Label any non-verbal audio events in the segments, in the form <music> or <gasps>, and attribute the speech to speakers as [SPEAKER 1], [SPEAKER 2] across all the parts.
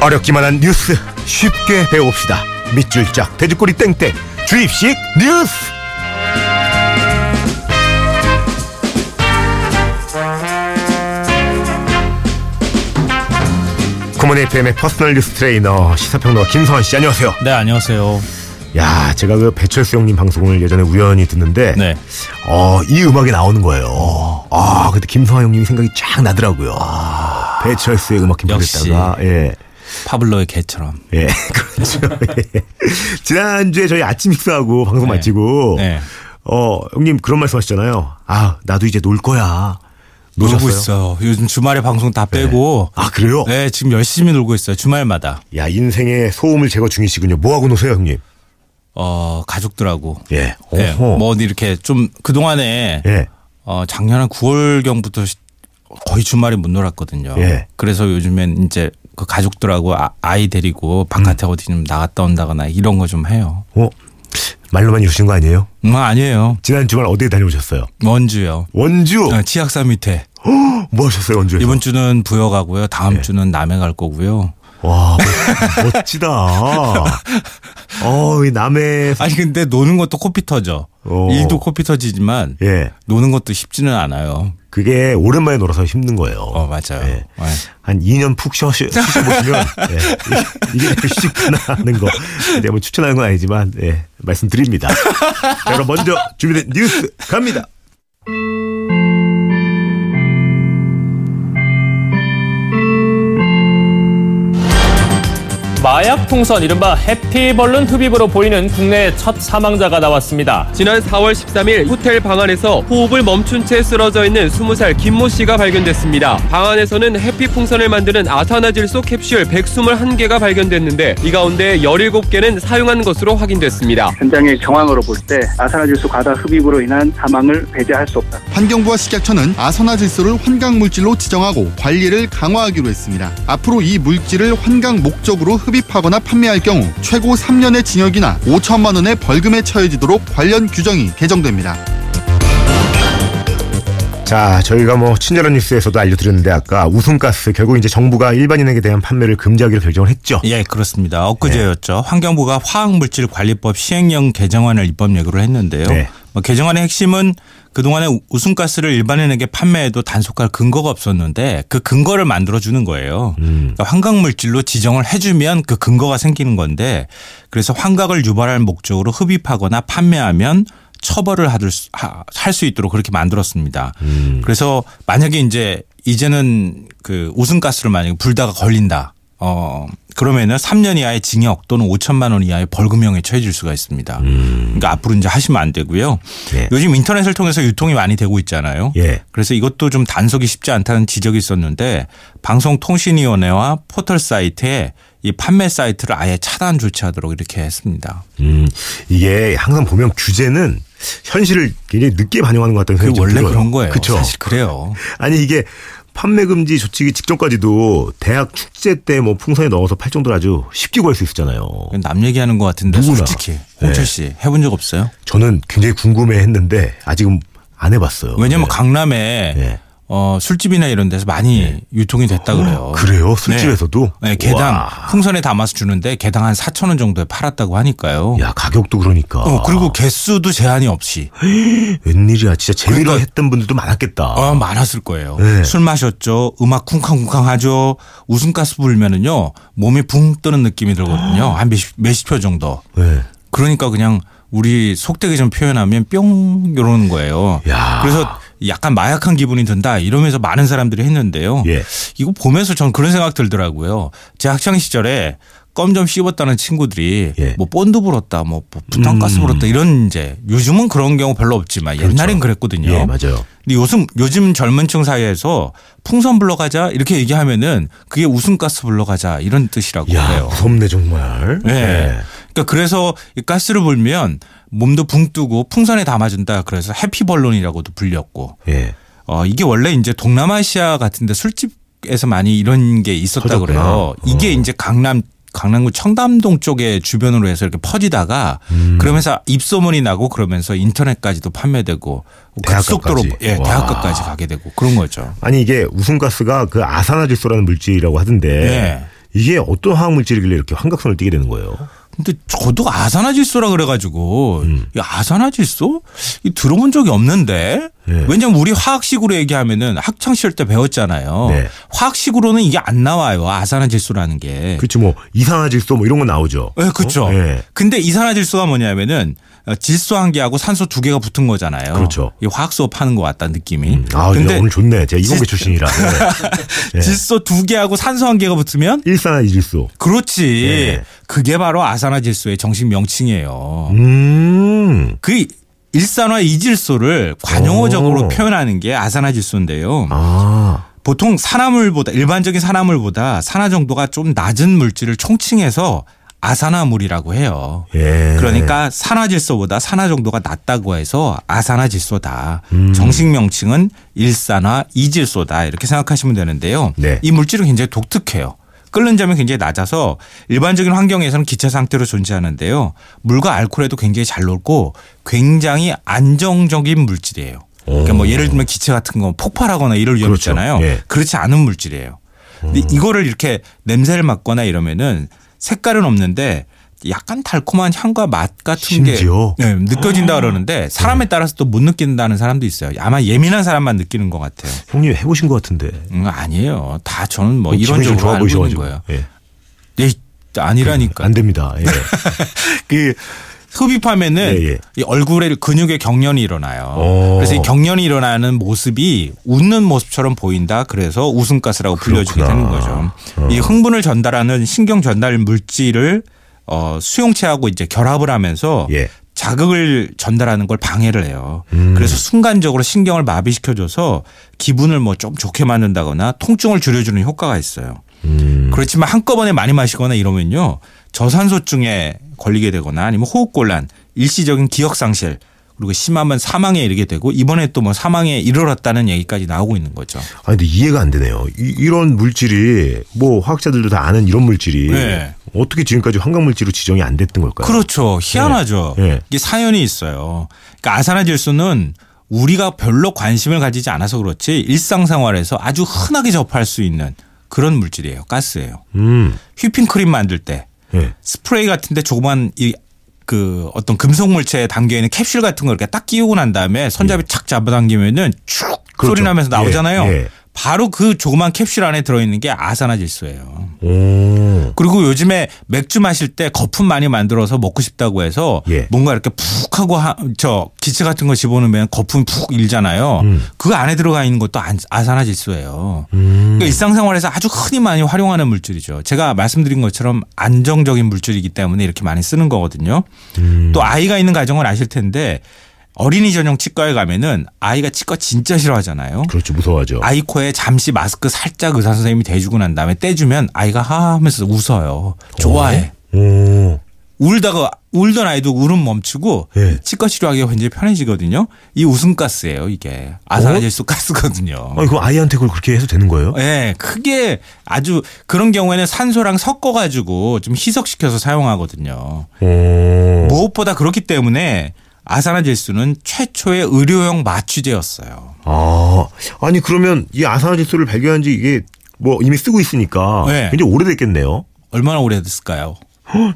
[SPEAKER 1] 어렵기만 한 뉴스 쉽게 배웁시다. 밑줄 짝 돼지꼬리 땡땡 주입식 뉴스. 굿모닝 FM의 personal 뉴스 트레이너 시사평론가 김성환 씨 안녕하세요.
[SPEAKER 2] 네, 안녕하세요.
[SPEAKER 1] 야, 제가 그 배철수 형님 방송을 예전에 우연히 듣는데,
[SPEAKER 2] 네.
[SPEAKER 1] 어, 이 음악이 나오는 거예요. 아, 그때 김성환 형님이 생각이 쫙 나더라고요. 배철수의 음악 김포했다가, 예.
[SPEAKER 2] 파블로의 개처럼.
[SPEAKER 1] 예, <laughs> 그렇죠. 예. 지난주에 저희 아침 식사하고 방송
[SPEAKER 2] 네.
[SPEAKER 1] 마치고,
[SPEAKER 2] 네.
[SPEAKER 1] 어, 형님 그런 말씀 하시잖아요. 아, 나도 이제 놀 거야.
[SPEAKER 2] 놀고? 있어요. 요즘 주말에 방송 다 빼고.
[SPEAKER 1] 아, 그래요?
[SPEAKER 2] 네, 지금 열심히 놀고 있어요. 주말마다.
[SPEAKER 1] 야, 인생의 소음을 제거 중이시군요. 뭐 하고 노세요, 형님?
[SPEAKER 2] 어, 가족들하고.
[SPEAKER 1] 예.
[SPEAKER 2] 네. 뭐 이렇게 좀 그동안에
[SPEAKER 1] 예.
[SPEAKER 2] 어, 작년 한 9월경부터 거의 주말에 못 놀았거든요.
[SPEAKER 1] 예.
[SPEAKER 2] 그래서 요즘엔 이제 그 가족들하고 아, 아이 데리고 바깥에
[SPEAKER 1] 음.
[SPEAKER 2] 어디 좀 나갔다 온다거나 이런 거 좀 해요.
[SPEAKER 1] 어? 말로만 이러신 거 아니에요?
[SPEAKER 2] 음, 아니에요.
[SPEAKER 1] 지난 주말 어디에 다녀오셨어요?
[SPEAKER 2] 원주요.
[SPEAKER 1] 원주.
[SPEAKER 2] 어, 치악산 밑에.
[SPEAKER 1] 뭐 하셨어요 원주에서?
[SPEAKER 2] 이번 주는 부여 가고요. 다음
[SPEAKER 1] 예.
[SPEAKER 2] 주는 남해 갈 거고요.
[SPEAKER 1] 와 멋- 멋지다. <laughs> 어, 이 남의
[SPEAKER 2] 아니 근데 노는 것도 코피 터져.
[SPEAKER 1] 어.
[SPEAKER 2] 일도 코피 터지지만
[SPEAKER 1] 예
[SPEAKER 2] 노는 것도 쉽지는 않아요.
[SPEAKER 1] 그게 오랜만에 놀아서 힘든 거예요.
[SPEAKER 2] 어 맞아요.
[SPEAKER 1] 예.
[SPEAKER 2] 네.
[SPEAKER 1] 한 2년 푹 쉬어 <laughs> 쉬셔보시면 예, 이게 이게 쉽구나 하는 거 이제 뭐 추천하는 건 아니지만 예, 말씀드립니다. 자, 그럼 먼저 준비된 뉴스 갑니다.
[SPEAKER 3] 마약 풍선 이른바 해피벌룬 흡입으로 보이는 국내 첫 사망자가 나왔습니다.
[SPEAKER 4] 지난 4월 13일 호텔 방 안에서 호흡을 멈춘 채 쓰러져 있는 20살 김모 씨가 발견됐습니다. 방 안에서는 해피 풍선을 만드는 아산화질소 캡슐 121개가 발견됐는데 이 가운데 17개는 사용한 것으로 확인됐습니다.
[SPEAKER 5] 현장의 정황으로 볼 때 아산화질소 과다 흡입으로 인한 사망을 배제할 수 없다.
[SPEAKER 6] 환경부와 식약처는 아산화질소를 환강물질로 지정하고 관리를 강화하기로 했습니다. 앞으로 이 물질을 환강 목적으로 흡입 하거나 판매할 경우 최고 3년의 징역이나 5천만 원의 벌금에 처해지도록 관련 규정이 개정됩니다.
[SPEAKER 1] 자, 저희가 뭐 친절한 뉴스에서도 알려드렸는데 아까 우승가스 결국 이제 정부가 일반인에게 대한 판매를 금지하기로 결정을 했죠.
[SPEAKER 2] 예, 그렇습니다. 엊그제였죠. 환경부가 화학물질 관리법 시행령 개정안을 입법 예고를 했는데요.
[SPEAKER 1] 네.
[SPEAKER 2] 뭐 개정안의 핵심은 그동안에 우- 우승가스를 일반인에게 판매해도 단속할 근거가 없었는데 그 근거를 만들어 주는 거예요. 그러니까 환각물질로 지정을 해주면 그 근거가 생기는 건데 그래서 환각을 유발할 목적으로 흡입하거나 판매하면 처벌을 할 수 있도록 그렇게 만들었습니다. 그래서 만약에 이제 이제는 그 우승가스를 만약에 불다가 걸린다. 어, 그러면은 3년 이하의 징역 또는 5천만 원 이하의 벌금형에 처해질 수가 있습니다. 그러니까 앞으로 이제 하시면 안 되고요.
[SPEAKER 1] 예.
[SPEAKER 2] 요즘 인터넷을 통해서 유통이 많이 되고 있잖아요.
[SPEAKER 1] 예.
[SPEAKER 2] 그래서 이것도 좀 단속이 쉽지 않다는 지적이 있었는데 방송통신위원회와 포털 사이트에 이 판매 사이트를 아예 차단 조치하도록 이렇게 했습니다.
[SPEAKER 1] 음, 이게 항상 보면 규제는 현실을 굉장히 늦게 반영하는 것 같다는
[SPEAKER 2] 그
[SPEAKER 1] 생각이 좀
[SPEAKER 2] 원래
[SPEAKER 1] 들어요.
[SPEAKER 2] 그런 거예요.
[SPEAKER 1] 그쵸?
[SPEAKER 2] 사실 그래요. <laughs>
[SPEAKER 1] 아니 이게 판매 금지 조치기 직전까지도 대학 축제 때 뭐 풍선에 넣어서 팔 정도로 아주 쉽게 구할 수 있었잖아요.
[SPEAKER 2] 남 얘기하는 것 같은데
[SPEAKER 1] 누구나.
[SPEAKER 2] 솔직히 홍철 씨 해본 적 없어요?
[SPEAKER 1] 저는 굉장히 궁금해했는데 아직은 안 해봤어요.
[SPEAKER 2] 왜냐면
[SPEAKER 1] 네.
[SPEAKER 2] 강남에
[SPEAKER 1] 네.
[SPEAKER 2] 어, 술집이나 이런 데서 많이 유통이 됐다 그래요.
[SPEAKER 1] 그래요? 술집에서도?
[SPEAKER 2] 네, 네, 개당
[SPEAKER 1] 와.
[SPEAKER 2] 풍선에 담아서 주는데 개당 한 4천 원 정도에 팔았다고 하니까요.
[SPEAKER 1] 야 가격도 그러니까.
[SPEAKER 2] 어, 그리고 개수도 제한이 없이 <gasps>
[SPEAKER 1] 웬일이야 진짜 재미로
[SPEAKER 2] 그러니까-
[SPEAKER 1] 했던 분들도 많았겠다.
[SPEAKER 2] 어, 많았을 거예요.
[SPEAKER 1] 네.
[SPEAKER 2] 술 마셨죠. 음악 쿵쾅쿵쾅 하죠. 웃음가스 불면은요. 몸이 붕 뜨는 느낌이 들거든요. <gasps> 한 몇십, 몇십 초 정도.
[SPEAKER 1] 네.
[SPEAKER 2] 그러니까 그냥 우리 속되게 좀 표현하면 뿅 이러는 거예요.
[SPEAKER 1] 야.
[SPEAKER 2] 그래서 약간 마약한 기분이 든다 이러면서 많은 사람들이 했는데요.
[SPEAKER 1] 예.
[SPEAKER 2] 이거 보면서 전 그런 생각 들더라고요. 제 학창 시절에 껌 좀 씹었다는 친구들이
[SPEAKER 1] 예.
[SPEAKER 2] 뭐 본드 불었다, 뭐 부탄가스
[SPEAKER 1] 음.
[SPEAKER 2] 불었다 이런 이제 요즘은 그런 경우 별로 없지만 옛날엔 그랬거든요.
[SPEAKER 1] 예 맞아요.
[SPEAKER 2] 근데 요즘 요즘 젊은층 사이에서 풍선 불러 가자 이렇게 얘기하면은 그게 웃음가스 불러 가자 이런 뜻이라고
[SPEAKER 1] 야
[SPEAKER 2] 그래요.
[SPEAKER 1] 무섭네 정말.
[SPEAKER 2] 네. 그러니까 그래서 이 가스를 불면 몸도 붕 뜨고 풍선에 담아준다. 그래서 해피 벌론이라고도 불렸고.
[SPEAKER 1] 예.
[SPEAKER 2] 어 이게 원래 이제 동남아시아 같은데 술집에서 많이 이런 게 있었다
[SPEAKER 1] 터졌구나.
[SPEAKER 2] 그래요. 이게
[SPEAKER 1] 어.
[SPEAKER 2] 이제 강남 강남구 청담동 쪽에 주변으로 해서 이렇게 퍼지다가
[SPEAKER 1] 음.
[SPEAKER 2] 그러면서 입소문이 나고 그러면서 인터넷까지도 판매되고 급속도로. 예
[SPEAKER 1] 와.
[SPEAKER 2] 대학가까지 가게 되고 그런 거죠.
[SPEAKER 1] 아니 이게 웃음가스가 그 아산화질소라는 물질이라고 하던데
[SPEAKER 2] 네.
[SPEAKER 1] 이게 어떤 화학 물질이길래 이렇게 환각성을 띠게 되는 거예요?
[SPEAKER 2] 근데 저도 아산화질소라 그래가지고
[SPEAKER 1] 음.
[SPEAKER 2] 이 아산화질소 이 들어본 적이 없는데
[SPEAKER 1] 네.
[SPEAKER 2] 왜냐면 우리 화학식으로 얘기하면은 학창 시절 때 배웠잖아요.
[SPEAKER 1] 네.
[SPEAKER 2] 화학식으로는 이게 안 나와요 아산화질소라는 게.
[SPEAKER 1] 그렇지 뭐 이산화질소 뭐 이런 거 나오죠.
[SPEAKER 2] 네, 그렇죠.
[SPEAKER 1] 어? 네.
[SPEAKER 2] 근데 이산화질소가 뭐냐면은 어, 질소 한 개하고 산소 두 개가 붙은 거잖아요.
[SPEAKER 1] 그렇죠.
[SPEAKER 2] 이 화학 수업 하는 것 같다 느낌이.
[SPEAKER 1] 아, 근데 오늘 좋네. 제가 이공계
[SPEAKER 2] 질-
[SPEAKER 1] 출신이라. 네. 네. <laughs>
[SPEAKER 2] 질소 두 개하고 산소 한 개가 붙으면
[SPEAKER 1] 일산화질소.
[SPEAKER 2] 그렇지.
[SPEAKER 1] 네.
[SPEAKER 2] 그게 바로 아산화 질소의 정식 명칭이에요.
[SPEAKER 1] 음.
[SPEAKER 2] 그 일산화 이질소를 관용어적으로
[SPEAKER 1] 오.
[SPEAKER 2] 표현하는 게 아산화 질소인데요.
[SPEAKER 1] 아.
[SPEAKER 2] 보통 산화물보다 일반적인 산화물보다 산화 정도가 좀 낮은 물질을 총칭해서 아산화물이라고 해요.
[SPEAKER 1] 예.
[SPEAKER 2] 그러니까 산화질소보다 산화 정도가 낮다고 해서 아산화질소다.
[SPEAKER 1] 음.
[SPEAKER 2] 정식 명칭은 일산화 이질소다. 이렇게 생각하시면 되는데요.
[SPEAKER 1] 네.
[SPEAKER 2] 이 물질은 굉장히 독특해요. 끓는 점이 굉장히 낮아서 일반적인 환경에서는 기체 상태로 존재하는데요. 물과 알코올에도 굉장히 잘 녹고 굉장히 안정적인 물질이에요. 그러니까 뭐 예를 들면 기체 같은 거 폭발하거나 이럴 위험
[SPEAKER 1] 그렇죠.
[SPEAKER 2] 있잖아요.
[SPEAKER 1] 예.
[SPEAKER 2] 그렇지 않은 물질이에요. 근데 이거를 이렇게 냄새를 맡거나 이러면은 색깔은 없는데 약간 달콤한 향과 맛 같은
[SPEAKER 1] 심지어?
[SPEAKER 2] 게 네, 느껴진다 그러는데 사람에 따라서 또 못 느낀다는 사람도 있어요. 아마 예민한 사람만 느끼는 것 같아요.
[SPEAKER 1] 형님 해보신 것 같은데.
[SPEAKER 2] 음, 아니에요. 다 저는 뭐 이론적으로
[SPEAKER 1] 좋아
[SPEAKER 2] 알고 있는. 거예요.
[SPEAKER 1] 예.
[SPEAKER 2] 네, 아니라니까.
[SPEAKER 1] 안 됩니다. 예. <laughs>
[SPEAKER 2] 그 흡입하면은
[SPEAKER 1] 예, 예.
[SPEAKER 2] 이 얼굴에 근육에 경련이 일어나요.
[SPEAKER 1] 오.
[SPEAKER 2] 그래서 이 경련이 일어나는 모습이 웃는 모습처럼 보인다. 그래서 웃음가스라고
[SPEAKER 1] 그렇구나.
[SPEAKER 2] 되는 거죠.
[SPEAKER 1] 어.
[SPEAKER 2] 이 흥분을 전달하는 신경 전달 물질을 어, 수용체하고 이제 결합을 하면서
[SPEAKER 1] 예.
[SPEAKER 2] 자극을 전달하는 걸 방해를 해요.
[SPEAKER 1] 음.
[SPEAKER 2] 그래서 순간적으로 신경을 마비시켜줘서 기분을 뭐 좀 좋게 만든다거나 통증을 줄여주는 효과가 있어요.
[SPEAKER 1] 음.
[SPEAKER 2] 그렇지만 한꺼번에 많이 마시거나 이러면요 저산소증에 걸리게 되거나 아니면 호흡곤란, 일시적인 기억 상실 그리고 심하면 사망에 이르게 되고 이번에 또 뭐 사망에 이르렀다는 얘기까지 나오고 있는 거죠.
[SPEAKER 1] 아 근데 이해가 안 되네요. 이, 런 물질이 뭐 화학자들도 다 아는 이런 물질이
[SPEAKER 2] 네.
[SPEAKER 1] 어떻게 지금까지 환각 물질로 지정이 안 됐던 걸까요?
[SPEAKER 2] 그렇죠. 희한하죠.
[SPEAKER 1] 네. 네.
[SPEAKER 2] 이게 사연이 있어요. 그러니까 아산화질소는 우리가 별로 관심을 가지지 않아서 그렇지 일상생활에서 아주 흔하게 접할 수 있는 그런 물질이에요. 가스예요.
[SPEAKER 1] 음.
[SPEAKER 2] 휘핑크림 만들 때
[SPEAKER 1] 예.
[SPEAKER 2] 스프레이 같은데 조그만 이 그 어떤 금속 물체에 담겨 있는 캡슐 같은 걸 이렇게 딱 끼우고 난 다음에 손잡이 착 잡아당기면은 쭉
[SPEAKER 1] 예. 그렇죠.
[SPEAKER 2] 소리 나면서 나오잖아요. 바로 그 조그만 캡슐 안에 들어있는 게 아산화질소예요.
[SPEAKER 1] 오.
[SPEAKER 2] 그리고 요즘에 맥주 마실 때 거품 많이 만들어서 먹고 싶다고 해서
[SPEAKER 1] 예.
[SPEAKER 2] 뭔가 이렇게 푹 하고 하, 저 기체 같은 거 집어넣으면 거품이 푹 일잖아요.
[SPEAKER 1] 음.
[SPEAKER 2] 그 안에 들어가 있는 것도 안- 아산화질소예요.
[SPEAKER 1] 음.
[SPEAKER 2] 그러니까 일상생활에서 아주 흔히 많이 활용하는 물질이죠. 제가 말씀드린 것처럼 안정적인 물질이기 때문에 이렇게 많이 쓰는 거거든요.
[SPEAKER 1] 음.
[SPEAKER 2] 또 아이가 있는 가정을 아실 텐데 어린이 전용 치과에 가면은 아이가 치과 진짜 싫어하잖아요.
[SPEAKER 1] 그렇죠. 무서워하죠.
[SPEAKER 2] 아이 코에 잠시 마스크 살짝 의사 선생님이 대주고 난 다음에 떼주면 아이가 하 하면서 웃어요. 좋아해.
[SPEAKER 1] 오.
[SPEAKER 2] 울다가 울던 아이도 울음 멈추고
[SPEAKER 1] 예.
[SPEAKER 2] 치과 치료하기가 굉장히 편해지거든요. 이 웃음가스예요, 이게. 아산화질소 가스거든요.
[SPEAKER 1] 아니 그럼 아이한테 그걸 그렇게 해서 되는 거예요?
[SPEAKER 2] 예, 크게 아주 그런 경우에는 산소랑 섞어 가지고 좀 희석시켜서 사용하거든요.
[SPEAKER 1] 오.
[SPEAKER 2] 무엇보다 그렇기 때문에 아산화질소는 최초의 의료용 마취제였어요.
[SPEAKER 1] 아, 아니 그러면 이 아산화질소를 발견한 지 이게 뭐 이미 쓰고 있으니까
[SPEAKER 2] 네.
[SPEAKER 1] 굉장히 오래됐겠네요.
[SPEAKER 2] 얼마나 오래됐을까요?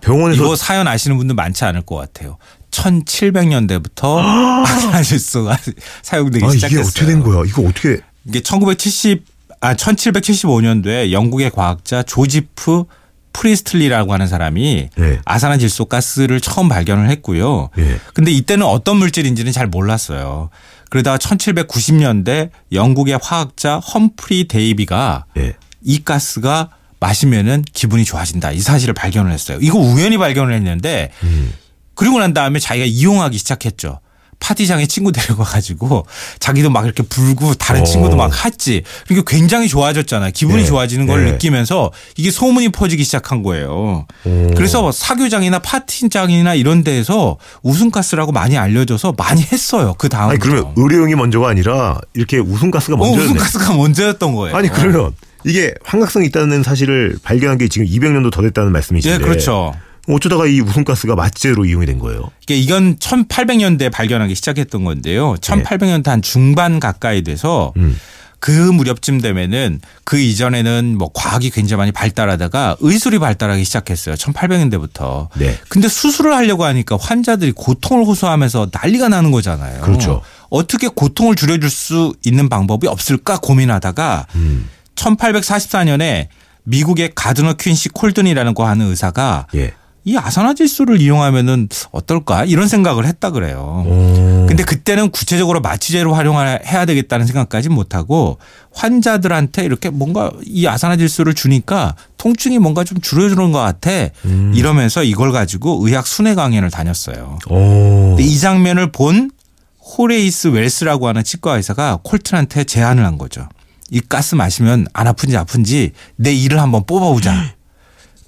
[SPEAKER 1] 병원에서
[SPEAKER 2] 이거 사연 아시는 분들 많지 않을 것 같아요. 1700년대부터 아산화질소가 <laughs> 사용되기
[SPEAKER 1] 아, 이게
[SPEAKER 2] 시작했어요.
[SPEAKER 1] 어떻게 된 거야? 이거 어떻게
[SPEAKER 2] 이게 1970, 아, 1775년도에 영국의 과학자 조지프 프리스틀리라고 하는 사람이
[SPEAKER 1] 네.
[SPEAKER 2] 아산화 질소 가스를 처음 발견을 했고요.
[SPEAKER 1] 예.
[SPEAKER 2] 근데 이때는 어떤 물질인지는 잘 몰랐어요. 그러다가 1790년대 영국의 화학자 험프리 데이비가
[SPEAKER 1] 예.
[SPEAKER 2] 이 가스가 마시면은 기분이 좋아진다. 이 사실을 발견을 했어요. 이거 우연히 발견을 했는데
[SPEAKER 1] 음.
[SPEAKER 2] 그리고 난 다음에 자기가 이용하기 시작했죠. 파티장에 친구 데려가가지고 자기도 막 이렇게 불고 다른
[SPEAKER 1] 어.
[SPEAKER 2] 친구도 막 했지. 그러니까 굉장히 좋아졌잖아요. 기분이
[SPEAKER 1] 네.
[SPEAKER 2] 좋아지는 걸
[SPEAKER 1] 네.
[SPEAKER 2] 느끼면서 이게 소문이 퍼지기 시작한 거예요.
[SPEAKER 1] 오.
[SPEAKER 2] 그래서 뭐 사교장이나 파티장이나 이런 데에서 웃음가스라고 많이 알려져서 많이 했어요. 그 다음에.
[SPEAKER 1] 아니 그러면 의료용이 먼저가 아니라 이렇게 웃음가스가
[SPEAKER 2] 어,
[SPEAKER 1] 먼저였네.
[SPEAKER 2] 웃음가스가 먼저였던 거예요.
[SPEAKER 1] 아니 그러면 이게 환각성이 있다는 사실을 발견한 게 지금 200년도 더 됐다는 말씀이신데.
[SPEAKER 2] 예, 그렇죠.
[SPEAKER 1] 어쩌다가 이 웃음가스가 마취제로 이용이 된 거예요?
[SPEAKER 2] 이게 이건 1800년대 발견하기 시작했던 건데요.
[SPEAKER 1] 네.
[SPEAKER 2] 1800년대 한 중반 가까이 돼서
[SPEAKER 1] 음.
[SPEAKER 2] 그 무렵쯤 되면은 그 이전에는 뭐 과학이 굉장히 많이 발달하다가 의술이 발달하기 시작했어요. 1800년대부터.
[SPEAKER 1] 네.
[SPEAKER 2] 근데 수술을 하려고 하니까 환자들이 고통을 호소하면서 난리가 나는 거잖아요.
[SPEAKER 1] 그렇죠.
[SPEAKER 2] 어떻게 고통을 줄여줄 수 있는 방법이 없을까 고민하다가
[SPEAKER 1] 음.
[SPEAKER 2] 1844년에 미국의 가드너 퀸시 콜튼이라고 하는 의사가
[SPEAKER 1] 예.
[SPEAKER 2] 이 아산화질소를 이용하면은 어떨까 이런 생각을 했다 그래요.
[SPEAKER 1] 오.
[SPEAKER 2] 근데 그때는 구체적으로 마취제로 활용해야 되겠다는 생각까지 못 하고 환자들한테 이렇게 뭔가 이 아산화질소를 주니까 통증이 뭔가 좀 줄여주는 것 같아
[SPEAKER 1] 음.
[SPEAKER 2] 이러면서 이걸 가지고 의학 순회 강연을 다녔어요. 이 장면을 본 호레이스 웰스라고 하는 치과 의사가 콜튼한테 제안을 한 거죠. 이 가스 마시면 안 아픈지 아픈지 내 이를 한번 뽑아보자. <laughs>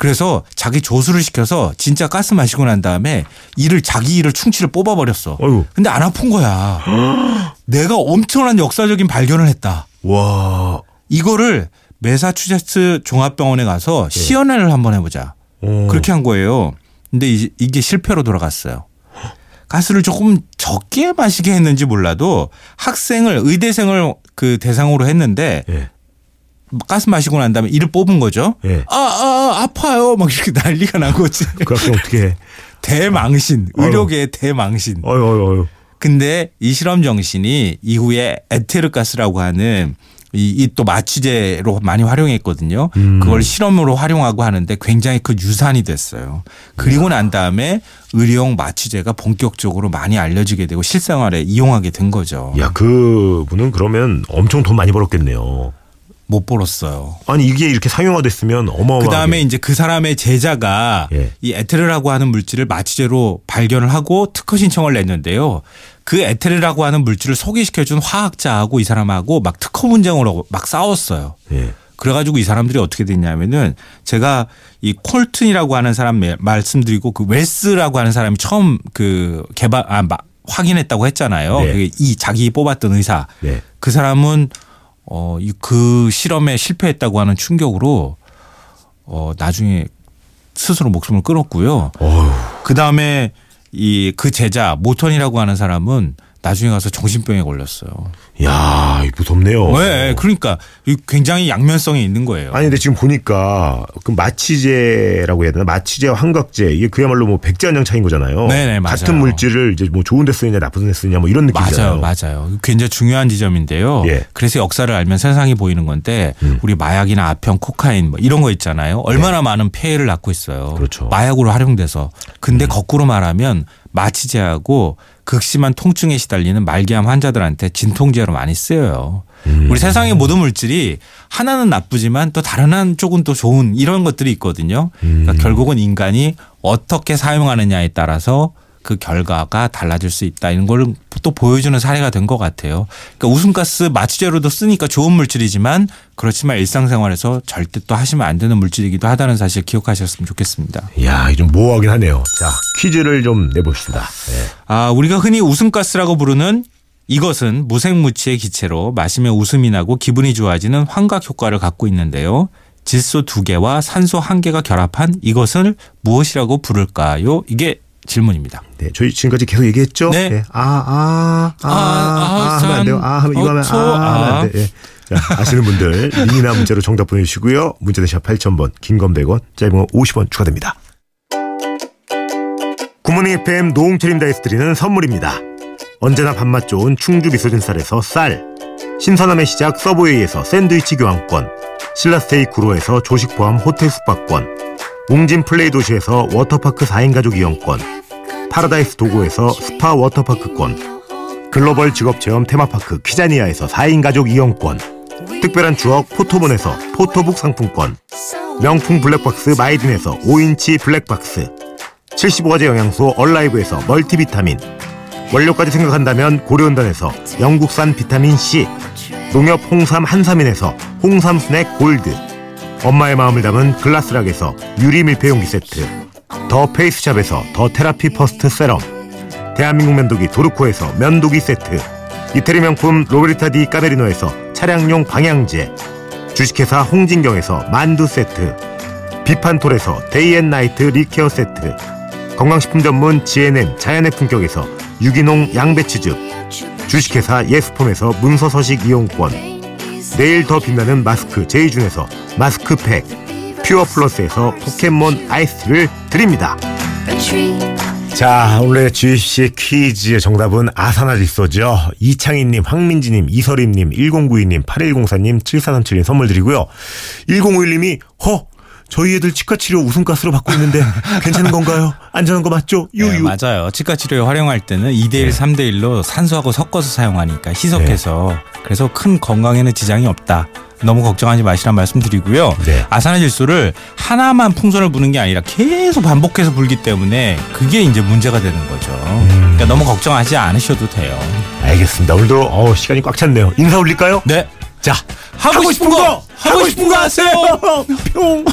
[SPEAKER 2] 그래서 자기 조수를 시켜서 진짜 가스 마시고 난 다음에 이를 자기 이를 충치를 뽑아버렸어.
[SPEAKER 1] 어이구.
[SPEAKER 2] 근데 안 아픈 거야. <gasps> 내가 엄청난 역사적인 발견을 했다.
[SPEAKER 1] 와.
[SPEAKER 2] 이거를 메사추세츠 종합병원에 가서 시연회를 한번 해보자.
[SPEAKER 1] 오.
[SPEAKER 2] 그렇게 한 거예요. 근데 이- 이게 실패로 돌아갔어요. 가스를 조금 적게 마시게 했는지 몰라도 학생을 의대생을 그 대상으로 했는데
[SPEAKER 1] 예.
[SPEAKER 2] 가스 마시고 난 다음에 이를 뽑은 거죠.
[SPEAKER 1] 예.
[SPEAKER 2] 아, 아, 아, 아파요. 막 이렇게 <laughs> 난리가 난 거지.
[SPEAKER 1] 그 학생 어떻게 해?
[SPEAKER 2] 대망신. 의료계의 대망신.
[SPEAKER 1] 어유 어유.
[SPEAKER 2] 근데 이 실험 정신이 이후에 에테르가스라고 하는 이또 마취제로 많이 활용했거든요.
[SPEAKER 1] 음.
[SPEAKER 2] 그걸 실험으로 활용하고 하는데 굉장히 그 유산이 됐어요. 그리고 난 다음에 의료용 마취제가 본격적으로 많이 알려지게 되고 실생활에 이용하게 된 거죠.
[SPEAKER 1] 야, 그분은 그러면 엄청 돈 많이 벌었겠네요.
[SPEAKER 2] 못 벌었어요.
[SPEAKER 1] 아니 이게 이렇게 상용화됐으면 어마어마하게.
[SPEAKER 2] 그 다음에 이제 그 사람의 제자가
[SPEAKER 1] 예.
[SPEAKER 2] 이 에테르라고 하는 물질을 마취제로 발견을 하고 특허 신청을 냈는데요. 그 에테르라고 하는 물질을 소개시켜준 화학자하고 이 사람하고 막 특허 분쟁으로 막 싸웠어요.
[SPEAKER 1] 예.
[SPEAKER 2] 그래가지고 이 사람들이 어떻게 됐냐면은 제가 이 콜튼이라고 하는 사람 매- 말씀드리고 그 웰스라고 하는 사람이 처음 그 개발 아 마- 확인했다고 했잖아요.
[SPEAKER 1] 네.
[SPEAKER 2] 이 자기 뽑았던 의사
[SPEAKER 1] 네.
[SPEAKER 2] 그 사람은 어그 실험에 실패했다고 하는 충격으로 어 나중에 스스로 목숨을 끊었고요. 그 다음에 이 그 제자 모턴이라고 하는 사람은 나중에 가서 정신병에 걸렸어요.
[SPEAKER 1] 야, 무섭네요.
[SPEAKER 2] 네, 그러니까 이 굉장히 양면성이 있는 거예요.
[SPEAKER 1] 아니 근데 지금 보니까 그 마취제라고 해야 되나 마취제와 환각제 이게 그야말로 뭐 백지환영 차인 거잖아요.
[SPEAKER 2] 네네, 맞아요.
[SPEAKER 1] 같은 물질을 이제 뭐 좋은 데 쓰느냐 나쁜 데 쓰느냐 뭐 이런 느낌이잖아요.
[SPEAKER 2] 맞아요, 맞아요. 굉장히 중요한 지점인데요.
[SPEAKER 1] 예.
[SPEAKER 2] 그래서 역사를 알면 세상이 보이는 건데
[SPEAKER 1] 음.
[SPEAKER 2] 우리 마약이나 아편, 코카인 뭐 이런 거 있잖아요. 얼마나 많은 폐해를 낳고 있어요.
[SPEAKER 1] 네. 그렇죠.
[SPEAKER 2] 마약으로 활용돼서. 근데 거꾸로 말하면 마취제하고 극심한 통증에 시달리는 말기암 환자들한테 진통제로 많이 쓰여요.
[SPEAKER 1] 음.
[SPEAKER 2] 우리 세상의 모든 물질이 하나는 나쁘지만 또 다른 한쪽은 또 좋은 이런 것들이 있거든요.
[SPEAKER 1] 음.
[SPEAKER 2] 그러니까 결국은 인간이 어떻게 사용하느냐에 따라서 그 결과가 달라질 수 있다. 이런 걸또 보여주는 사례가 된 것 같아요. 그러니까 웃음가스 마취제로도 쓰니까 좋은 물질이지만 그렇지만 일상생활에서 절대 또 하시면 안 되는 물질이기도 하다는 사실 기억하셨으면 좋겠습니다.
[SPEAKER 1] 야, 이좀 모호하긴 하네요. 자, 퀴즈를 좀 내봅시다. 예.
[SPEAKER 2] 아, 우리가 흔히 웃음가스라고 부르는 이것은 무색무취의 기체로 마시면 웃음이 나고 기분이 좋아지는 환각 효과를 갖고 있는데요. 질소 두 개와 산소 한 개가 결합한 이것을 무엇이라고 부를까요? 이게 질문입니다.
[SPEAKER 1] 네, 저희 지금까지 계속 얘기했죠.
[SPEAKER 2] 네.
[SPEAKER 1] 예. 아, 아, 아, 아,
[SPEAKER 2] 아,
[SPEAKER 1] 하면 안 돼요. 아, 하면 이거 하면 아,
[SPEAKER 2] 어초,
[SPEAKER 1] 하면 안 돼. 예. 자, 아시는 분들 미니나 문자로 정답 보내주시고요. 문자는 샵 8000번, 긴건 100원, 짧은 건 50원 추가됩니다. 굿모닝 FM 노홍철입니다에서 드리는 선물입니다. 언제나 밥맛 좋은 충주 미소진 쌀에서 쌀, 신선함의 시작 서브웨이에서 샌드위치 교환권, 신라스테이 구로에서 조식 포함 호텔 숙박권, 웅진 플레이 도시에서 워터파크 4인 가족 이용권, 파라다이스 도고에서 스파 워터파크권, 글로벌 직업체험 테마파크 키자니아에서 4인 가족 이용권, 특별한 추억 포토몬에서 포토북 상품권, 명품 블랙박스 마이딘에서 5인치 블랙박스, 75가지 영양소 얼라이브에서 멀티비타민, 원료까지 생각한다면 고려은단에서 영국산 비타민C, 농협 홍삼 한삼인에서 홍삼 스낵 골드, 엄마의 마음을 담은 글라스락에서 유리 밀폐용기 세트, 더 페이스샵에서 더 테라피 퍼스트 세럼, 대한민국 면도기 도르코에서 면도기 세트, 이태리 명품 로베르타 디 까메리노에서 차량용 방향제, 주식회사 홍진경에서 만두 세트, 비판톨에서 데이앤나이트 리케어 세트, 건강식품 전문 GNM 자연의 품격에서 유기농 양배추즙, 주식회사 예스폼에서 문서서식 이용권, 내일 더 빛나는 마스크 제이준에서 마스크팩 퓨어 플러스에서 포켓몬 아이스를 드립니다. 자, 오늘의 지식 퀴즈의 정답은 아산화질소죠. 이창희님, 황민지님, 이설임님, 1092님, 8104님, 7437님 선물 드리고요. 1051님이, 허! 저희 애들 치과 치료 웃음가스로 받고 있는데 괜찮은 건가요? 안전한 거 맞죠? 유유.
[SPEAKER 2] 네, 맞아요. 치과 치료에 활용할 때는 2대1, 3대1로 산소하고 섞어서 사용하니까 희석해서 그래서 큰 건강에는 지장이 없다. 너무 걱정하지 마시란 말씀드리고요.
[SPEAKER 1] 네.
[SPEAKER 2] 아산화질소를 하나만 풍선을 부는 게 아니라 계속 반복해서 불기 때문에 그게 이제 문제가 되는 거죠. 그러니까 너무 걱정하지 않으셔도 돼요.
[SPEAKER 1] 알겠습니다. 오늘도 어, 시간이 꽉 찼네요. 인사 올릴까요?
[SPEAKER 2] 네.
[SPEAKER 1] 자,
[SPEAKER 2] 하고, 싶은 거, 하고 싶은 거 하세요. <laughs>
[SPEAKER 1] 뿅.